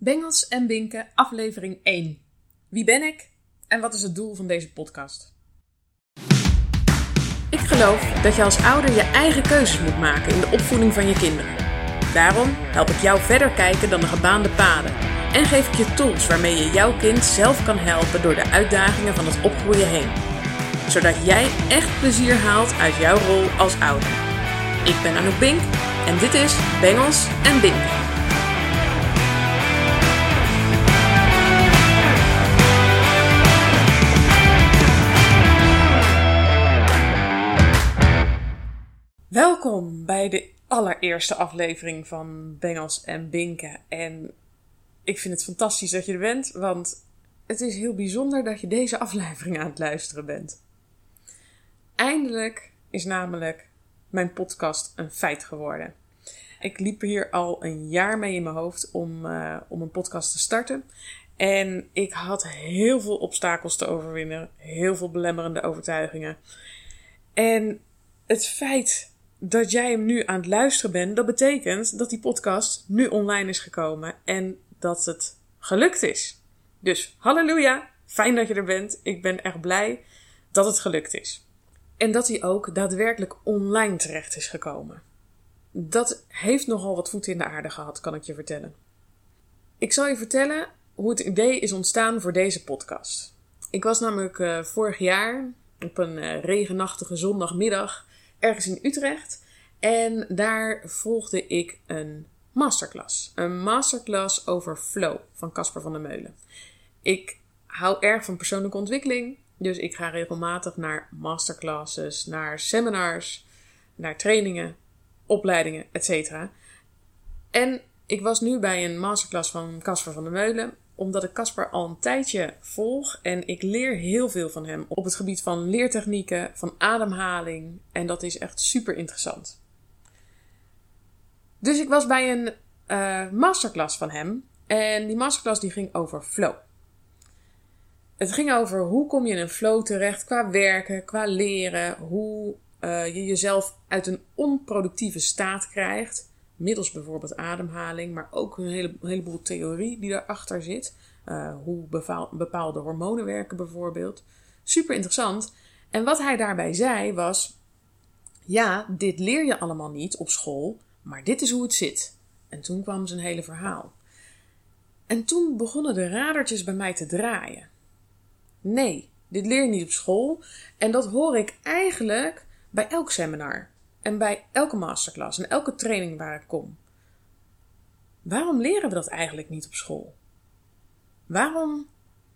Bengels en Binken, aflevering 1. Wie ben ik en wat is het doel van deze podcast? Ik geloof dat je als ouder je eigen keuzes moet maken in de opvoeding van je kinderen. Daarom help ik jou verder kijken dan de gebaande paden en geef ik je tools waarmee je jouw kind zelf kan helpen door de uitdagingen van het opgroeien heen. Zodat jij echt plezier haalt uit jouw rol als ouder. Ik ben Anouk Bink en dit is Bengels en Binken. Welkom bij de allereerste aflevering van Bengels en Binken. En ik vind het fantastisch dat je er bent, want het is heel bijzonder dat je deze aflevering aan het luisteren bent. Eindelijk is namelijk mijn podcast een feit geworden. Ik liep hier al een jaar mee in mijn hoofd om, uh, om een podcast te starten. En ik had heel veel obstakels te overwinnen, heel veel belemmerende overtuigingen. En het feit dat jij hem nu aan het luisteren bent, dat betekent dat die podcast nu online is gekomen en dat het gelukt is. Dus halleluja, fijn dat je er bent. Ik ben echt blij dat het gelukt is. En dat hij ook daadwerkelijk online terecht is gekomen. Dat heeft nogal wat voeten in de aarde gehad, kan ik je vertellen. Ik zal je vertellen hoe het idee is ontstaan voor deze podcast. Ik was namelijk uh, vorig jaar op een uh, regenachtige zondagmiddag ergens in Utrecht. En daar volgde ik een masterclass. Een masterclass over flow van Casper van der Meulen. Ik hou erg van persoonlijke ontwikkeling. Dus ik ga regelmatig naar masterclasses, naar seminars, naar trainingen, opleidingen, etc. En ik was nu bij een masterclass van Casper van der Meulen omdat ik Casper al een tijdje volg en ik leer heel veel van hem op het gebied van leertechnieken, van ademhaling en dat is echt super interessant. Dus ik was bij een uh, masterclass van hem en die masterclass die ging over flow. Het ging over hoe kom je in een flow terecht qua werken, qua leren, hoe uh, je jezelf uit een onproductieve staat krijgt middels bijvoorbeeld ademhaling, maar ook een, hele, heleboel theorie die daarachter zit. Uh, hoe bepaalde hormonen werken bijvoorbeeld. Super interessant. En wat hij daarbij zei was: Ja, dit leer je allemaal niet op school, maar dit is hoe het zit. En toen kwam zijn hele verhaal. En toen begonnen de radertjes bij mij te draaien. Nee, dit leer je niet op school. En dat hoor ik eigenlijk bij elk seminar. En bij elke masterclass en elke training waar ik kom. Waarom leren we dat eigenlijk niet op school? Waarom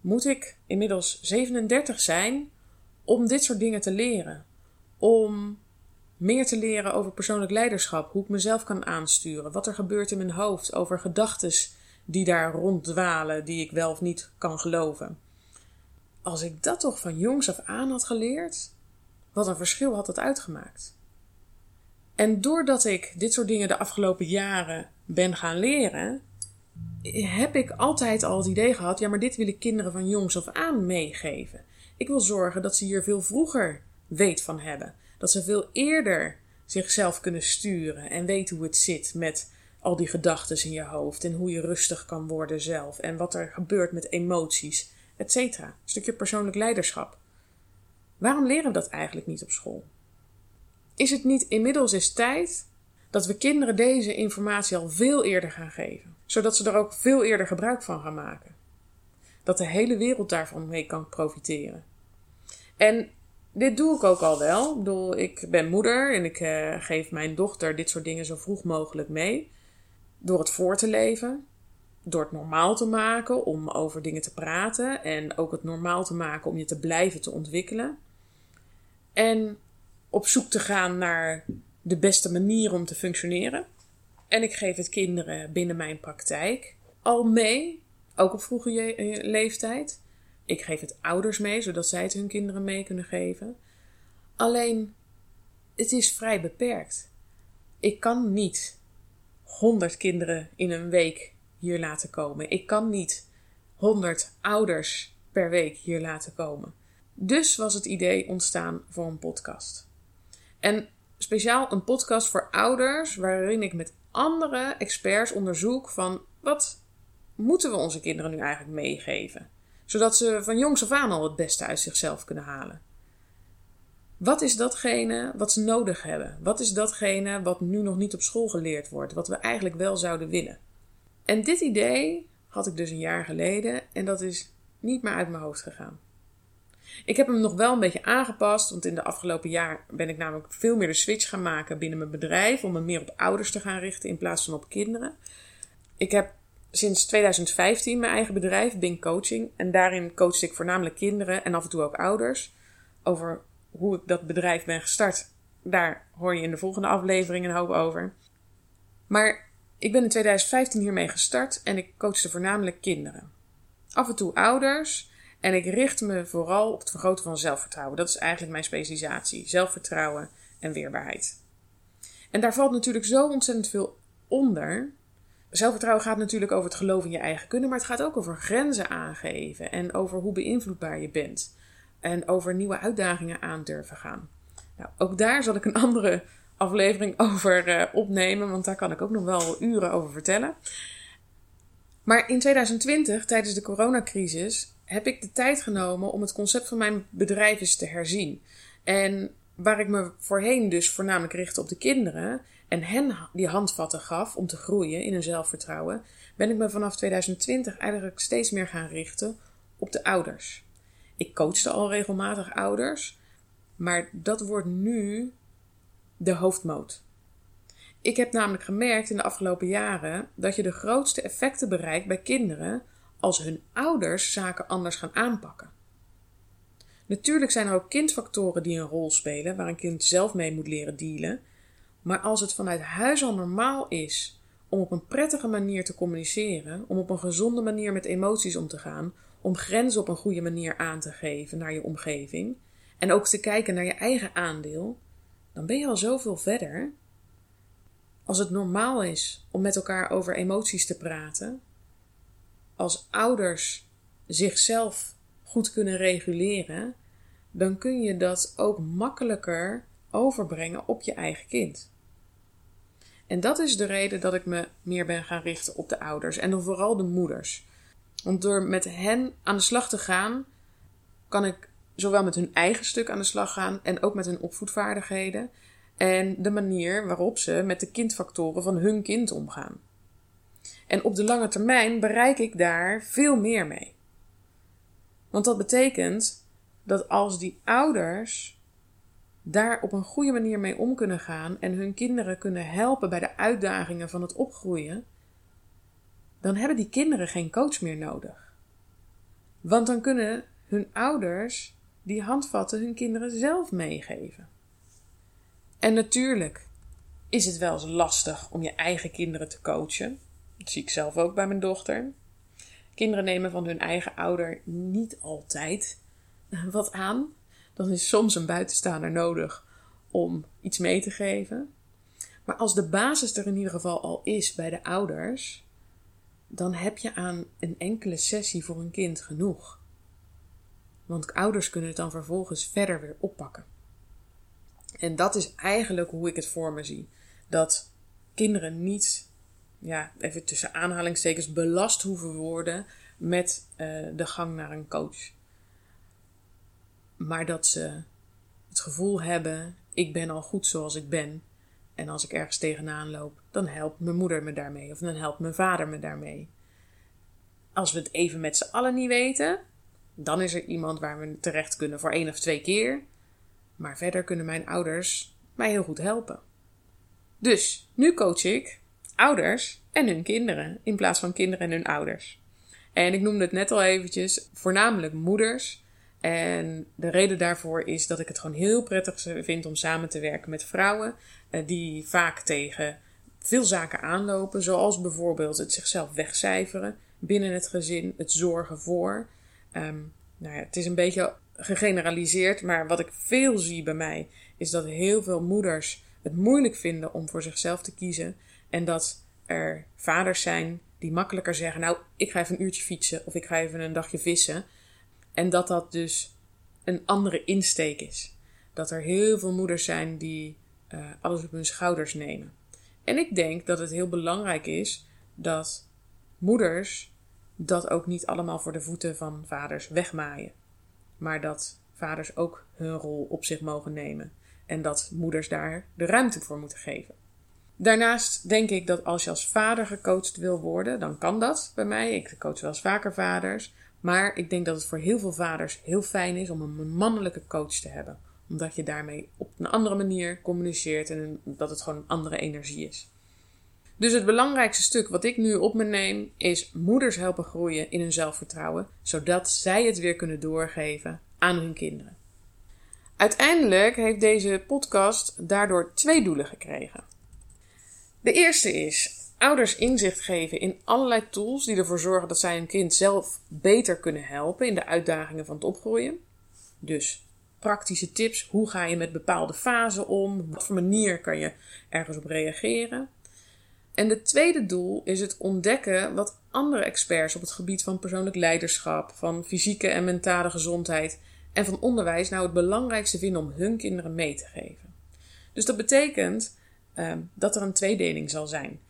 moet ik inmiddels 37 zijn om dit soort dingen te leren? Om meer te leren over persoonlijk leiderschap, hoe ik mezelf kan aansturen, wat er gebeurt in mijn hoofd, over gedachten die daar ronddwalen, die ik wel of niet kan geloven. Als ik dat toch van jongs af aan had geleerd, wat een verschil had dat uitgemaakt. En doordat ik dit soort dingen de afgelopen jaren ben gaan leren, heb ik altijd al het idee gehad: ja, maar dit wil ik kinderen van jongs af aan meegeven. Ik wil zorgen dat ze hier veel vroeger weet van hebben. Dat ze veel eerder zichzelf kunnen sturen en weten hoe het zit met al die gedachten in je hoofd en hoe je rustig kan worden zelf en wat er gebeurt met emoties, etc. Een stukje persoonlijk leiderschap. Waarom leren we dat eigenlijk niet op school? Is het niet inmiddels eens tijd dat we kinderen deze informatie al veel eerder gaan geven, zodat ze er ook veel eerder gebruik van gaan maken? Dat de hele wereld daarvan mee kan profiteren. En dit doe ik ook al wel. Ik, ik ben moeder en ik uh, geef mijn dochter dit soort dingen zo vroeg mogelijk mee. Door het voor te leven, door het normaal te maken om over dingen te praten en ook het normaal te maken om je te blijven te ontwikkelen. En op zoek te gaan naar de beste manier om te functioneren. En ik geef het kinderen binnen mijn praktijk al mee, ook op vroege eh, leeftijd. Ik geef het ouders mee, zodat zij het hun kinderen mee kunnen geven. Alleen, het is vrij beperkt. Ik kan niet 100 kinderen in een week hier laten komen. Ik kan niet 100 ouders per week hier laten komen. Dus was het idee ontstaan voor een podcast. En speciaal een podcast voor ouders, waarin ik met andere experts onderzoek van wat moeten we onze kinderen nu eigenlijk meegeven? Zodat ze van jongs af aan al het beste uit zichzelf kunnen halen. Wat is datgene wat ze nodig hebben? Wat is datgene wat nu nog niet op school geleerd wordt, wat we eigenlijk wel zouden willen? En dit idee had ik dus een jaar geleden en dat is niet meer uit mijn hoofd gegaan. Ik heb hem nog wel een beetje aangepast, want in de afgelopen jaar ben ik namelijk veel meer de switch gaan maken binnen mijn bedrijf om me meer op ouders te gaan richten in plaats van op kinderen. Ik heb sinds 2015 mijn eigen bedrijf, Bing Coaching, en daarin coach ik voornamelijk kinderen en af en toe ook ouders over hoe ik dat bedrijf ben gestart. Daar hoor je in de volgende aflevering een hoop over. Maar ik ben in 2015 hiermee gestart en ik coachte voornamelijk kinderen. Af en toe ouders en ik richt me vooral op het vergroten van zelfvertrouwen. Dat is eigenlijk mijn specialisatie: zelfvertrouwen en weerbaarheid. En daar valt natuurlijk zo ontzettend veel onder. Zelfvertrouwen gaat natuurlijk over het geloof in je eigen kunnen, maar het gaat ook over grenzen aangeven en over hoe beïnvloedbaar je bent. En over nieuwe uitdagingen aan durven gaan. Nou, ook daar zal ik een andere aflevering over uh, opnemen, want daar kan ik ook nog wel uren over vertellen. Maar in 2020, tijdens de coronacrisis, heb ik de tijd genomen om het concept van mijn bedrijf eens te herzien. En waar ik me voorheen dus voornamelijk richtte op de kinderen en hen die handvatten gaf om te groeien in hun zelfvertrouwen, ben ik me vanaf 2020 eigenlijk steeds meer gaan richten op de ouders. Ik coachte al regelmatig ouders, maar dat wordt nu de hoofdmoot. Ik heb namelijk gemerkt in de afgelopen jaren dat je de grootste effecten bereikt bij kinderen als hun ouders zaken anders gaan aanpakken. Natuurlijk zijn er ook kindfactoren die een rol spelen waar een kind zelf mee moet leren dealen, maar als het vanuit huis al normaal is om op een prettige manier te communiceren, om op een gezonde manier met emoties om te gaan, om grenzen op een goede manier aan te geven naar je omgeving en ook te kijken naar je eigen aandeel, dan ben je al zoveel verder. Als het normaal is om met elkaar over emoties te praten, als ouders zichzelf goed kunnen reguleren, dan kun je dat ook makkelijker overbrengen op je eigen kind. En dat is de reden dat ik me meer ben gaan richten op de ouders en dan vooral de moeders. Want door met hen aan de slag te gaan, kan ik zowel met hun eigen stuk aan de slag gaan en ook met hun opvoedvaardigheden en de manier waarop ze met de kindfactoren van hun kind omgaan. En op de lange termijn bereik ik daar veel meer mee. Want dat betekent dat als die ouders daar op een goede manier mee om kunnen gaan en hun kinderen kunnen helpen bij de uitdagingen van het opgroeien, dan hebben die kinderen geen coach meer nodig. Want dan kunnen hun ouders die handvatten hun kinderen zelf meegeven. En natuurlijk is het wel eens lastig om je eigen kinderen te coachen. Dat zie ik zelf ook bij mijn dochter. Kinderen nemen van hun eigen ouder niet altijd wat aan. Dan is soms een buitenstaander nodig om iets mee te geven. Maar als de basis er in ieder geval al is bij de ouders, dan heb je aan een enkele sessie voor een kind genoeg. Want ouders kunnen het dan vervolgens verder weer oppakken. En dat is eigenlijk hoe ik het voor me zie. Dat kinderen niet, ja, even tussen aanhalingstekens, belast hoeven worden met uh, de gang naar een coach. Maar dat ze het gevoel hebben: ik ben al goed zoals ik ben. En als ik ergens tegenaan loop, dan helpt mijn moeder me daarmee of dan helpt mijn vader me daarmee. Als we het even met z'n allen niet weten, dan is er iemand waar we terecht kunnen voor één of twee keer. Maar verder kunnen mijn ouders mij heel goed helpen. Dus nu coach ik ouders en hun kinderen in plaats van kinderen en hun ouders. En ik noemde het net al eventjes, voornamelijk moeders. En de reden daarvoor is dat ik het gewoon heel prettig vind om samen te werken met vrouwen eh, die vaak tegen veel zaken aanlopen, zoals bijvoorbeeld het zichzelf wegcijferen binnen het gezin, het zorgen voor. Um, nou ja, het is een beetje gegeneraliseerd, maar wat ik veel zie bij mij is dat heel veel moeders het moeilijk vinden om voor zichzelf te kiezen. En dat er vaders zijn die makkelijker zeggen: Nou, ik ga even een uurtje fietsen of ik ga even een dagje vissen. En dat dat dus een andere insteek is. Dat er heel veel moeders zijn die uh, alles op hun schouders nemen. En ik denk dat het heel belangrijk is dat moeders dat ook niet allemaal voor de voeten van vaders wegmaaien. Maar dat vaders ook hun rol op zich mogen nemen. En dat moeders daar de ruimte voor moeten geven. Daarnaast denk ik dat als je als vader gecoacht wil worden, dan kan dat bij mij. Ik coach wel eens vaker vaders. Maar ik denk dat het voor heel veel vaders heel fijn is om een mannelijke coach te hebben. Omdat je daarmee op een andere manier communiceert en dat het gewoon een andere energie is. Dus het belangrijkste stuk wat ik nu op me neem is moeders helpen groeien in hun zelfvertrouwen, zodat zij het weer kunnen doorgeven aan hun kinderen. Uiteindelijk heeft deze podcast daardoor twee doelen gekregen. De eerste is ouders inzicht geven in allerlei tools die ervoor zorgen dat zij hun kind zelf beter kunnen helpen in de uitdagingen van het opgroeien. Dus praktische tips. Hoe ga je met bepaalde fasen om? Op wat voor manier kan je ergens op reageren? En het tweede doel is het ontdekken wat andere experts op het gebied van persoonlijk leiderschap, van fysieke en mentale gezondheid en van onderwijs nou het belangrijkste vinden om hun kinderen mee te geven. Dus dat betekent Ehm, dat er een tweedeling zal zijn.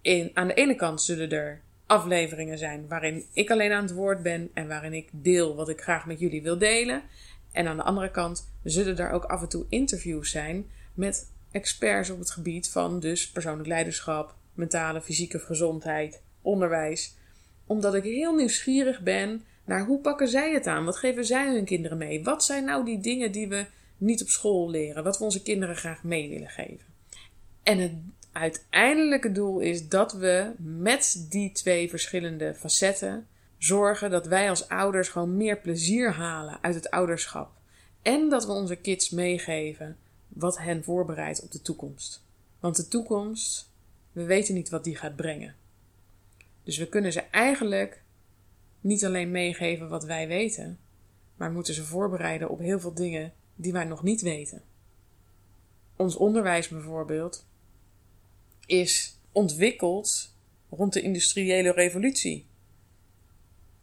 In, aan de ene kant zullen er afleveringen zijn waarin ik alleen aan het woord ben en waarin ik deel wat ik graag met jullie wil delen. En aan de andere kant zullen er ook af en toe interviews zijn met experts op het gebied van dus persoonlijk leiderschap, mentale, fysieke gezondheid, onderwijs. Omdat ik heel nieuwsgierig ben naar hoe pakken zij het aan? Wat geven zij hun kinderen mee? Wat zijn nou die dingen die we niet op school leren, wat we onze kinderen graag mee willen geven? En het uiteindelijke doel is dat we met die twee verschillende facetten zorgen dat wij als ouders gewoon meer plezier halen uit het ouderschap. En dat we onze kids meegeven wat hen voorbereidt op de toekomst. Want de toekomst, we weten niet wat die gaat brengen. Dus we kunnen ze eigenlijk niet alleen meegeven wat wij weten, maar moeten ze voorbereiden op heel veel dingen die wij nog niet weten. Ons onderwijs bijvoorbeeld is ontwikkeld rond de industriële revolutie.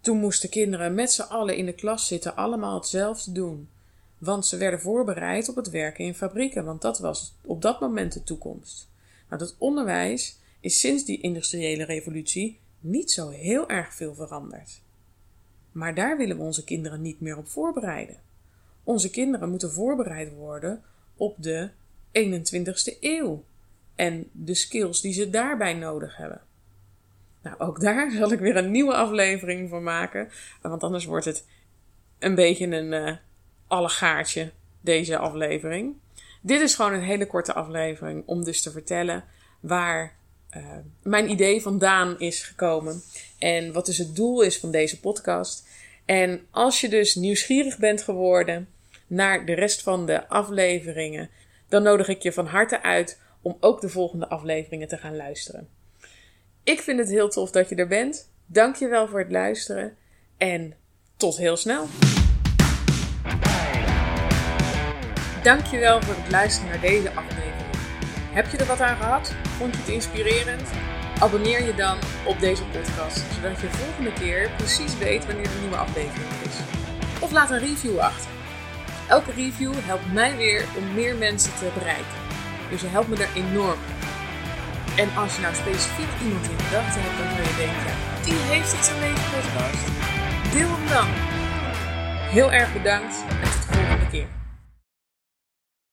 Toen moesten kinderen met z'n allen in de klas zitten, allemaal hetzelfde doen. Want ze werden voorbereid op het werken in fabrieken, want dat was op dat moment de toekomst. Nou, dat onderwijs is sinds die industriële revolutie niet zo heel erg veel veranderd. Maar daar willen we onze kinderen niet meer op voorbereiden. Onze kinderen moeten voorbereid worden op de 21ste eeuw en de skills die ze daarbij nodig hebben. Nou, ook daar zal ik weer een nieuwe aflevering van maken, want anders wordt het een beetje een uh, allegaartje, deze aflevering. Dit is gewoon een hele korte aflevering om dus te vertellen waar uh, mijn idee vandaan is gekomen en wat dus het doel is van deze podcast. En als je dus nieuwsgierig bent geworden naar de rest van de afleveringen, dan nodig ik je van harte uit om ook de volgende afleveringen te gaan luisteren. Ik vind het heel tof dat je er bent. Dank je wel voor het luisteren en tot heel snel. Dank je wel voor het luisteren naar deze aflevering. Heb je er wat aan gehad? Vond je het inspirerend? Abonneer je dan op deze podcast, zodat je de volgende keer precies weet wanneer er een nieuwe aflevering is. Of laat een review achter. Elke review helpt mij weer om meer mensen te bereiken. Dus je helpt me daar enorm. En als je nou specifiek iemand in gedachten hebt waarvan je denkt, ja, die heeft iets aan deze podcast, deel hem dan. Heel erg bedankt